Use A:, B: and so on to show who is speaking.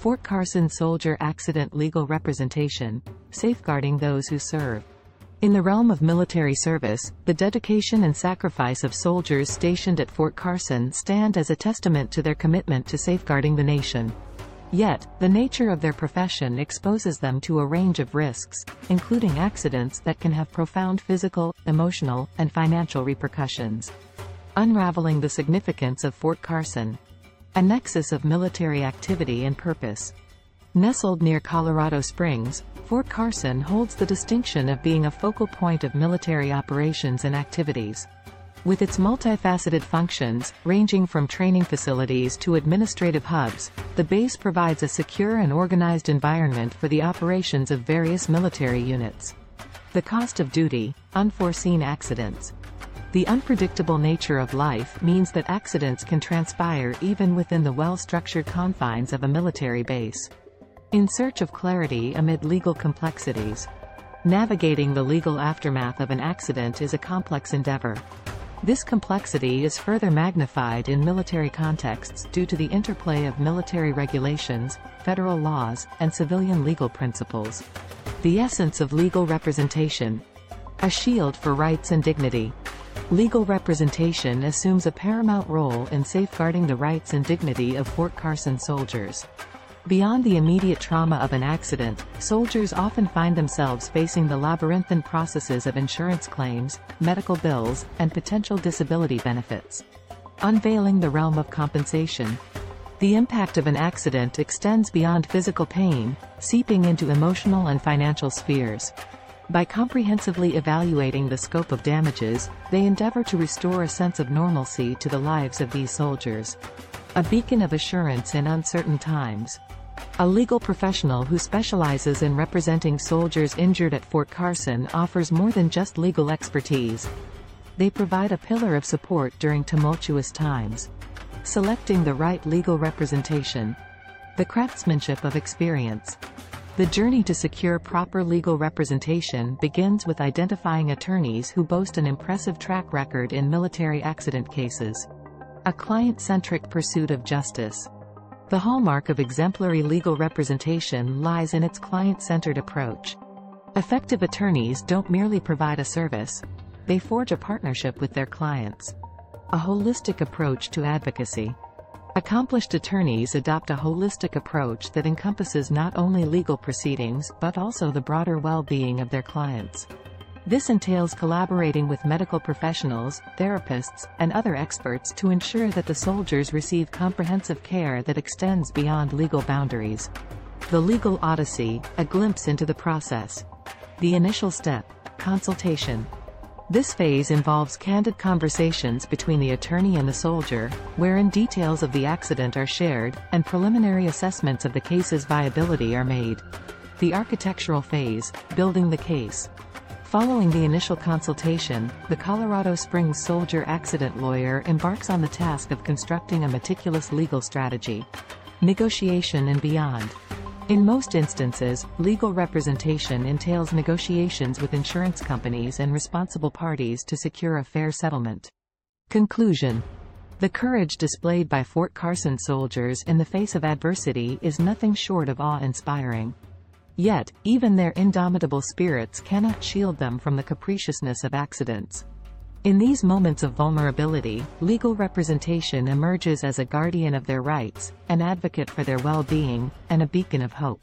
A: Fort Carson Soldier Accident Legal Representation, safeguarding those who serve. In the realm of military service, the dedication and sacrifice of soldiers stationed at Fort Carson stand as a testament to their commitment to safeguarding the nation. Yet, the nature of their profession exposes them to a range of risks, including accidents that can have profound physical, emotional, and financial repercussions. Unraveling the significance of Fort Carson. A nexus of military activity and purpose. Nestled near Colorado Springs, Fort Carson holds the distinction of being a focal point of military operations and activities. With its multifaceted functions, ranging from training facilities to administrative hubs, the base provides a secure and organized environment for the operations of various military units. The cost of duty, unforeseen accidents. The unpredictable nature of life means that accidents can transpire even within the well-structured confines of a military base. In search of clarity amid legal complexities. Navigating the legal aftermath of an accident is a complex endeavor. This complexity is further magnified in military contexts due to the interplay of military regulations, federal laws, and civilian legal principles. The essence of legal representation. A shield for rights and dignity. Legal representation assumes a paramount role in safeguarding the rights and dignity of Fort Carson soldiers. Beyond the immediate trauma of an accident, soldiers often find themselves facing the labyrinthine processes of insurance claims, medical bills, and potential disability benefits. Unveiling the realm of compensation. The impact of an accident extends beyond physical pain, seeping into emotional and financial spheres. By comprehensively evaluating the scope of damages, they endeavor to restore a sense of normalcy to the lives of these soldiers. A beacon of assurance in uncertain times. A legal professional who specializes in representing soldiers injured at Fort Carson offers more than just legal expertise. They provide a pillar of support during tumultuous times. Selecting the right legal representation. The craftsmanship of experience. The journey to secure proper legal representation begins with identifying attorneys who boast an impressive track record in military accident cases. A client-centric pursuit of justice. The hallmark of exemplary legal representation lies in its client-centered approach. Effective attorneys don't merely provide a service, they forge a partnership with their clients. A holistic approach to advocacy. Accomplished attorneys adopt a holistic approach that encompasses not only legal proceedings but also the broader well-being of their clients. This entails collaborating with medical professionals, therapists, and other experts to ensure that the soldiers receive comprehensive care that extends beyond legal boundaries. The Legal Odyssey, a glimpse into the process. The initial step, consultation. This phase involves candid conversations between the attorney and the soldier, wherein details of the accident are shared, and preliminary assessments of the case's viability are made. The architectural phase, building the case. Following the initial consultation, the Colorado Springs soldier accident lawyer embarks on the task of constructing a meticulous legal strategy. Negotiation and beyond. In most instances, legal representation entails negotiations with insurance companies and responsible parties to secure a fair settlement. Conclusion. The courage displayed by Fort Carson soldiers in the face of adversity is nothing short of awe-inspiring. Yet, even their indomitable spirits cannot shield them from the capriciousness of accidents. In these moments of vulnerability, legal representation emerges as a guardian of their rights, an advocate for their well-being, and a beacon of hope.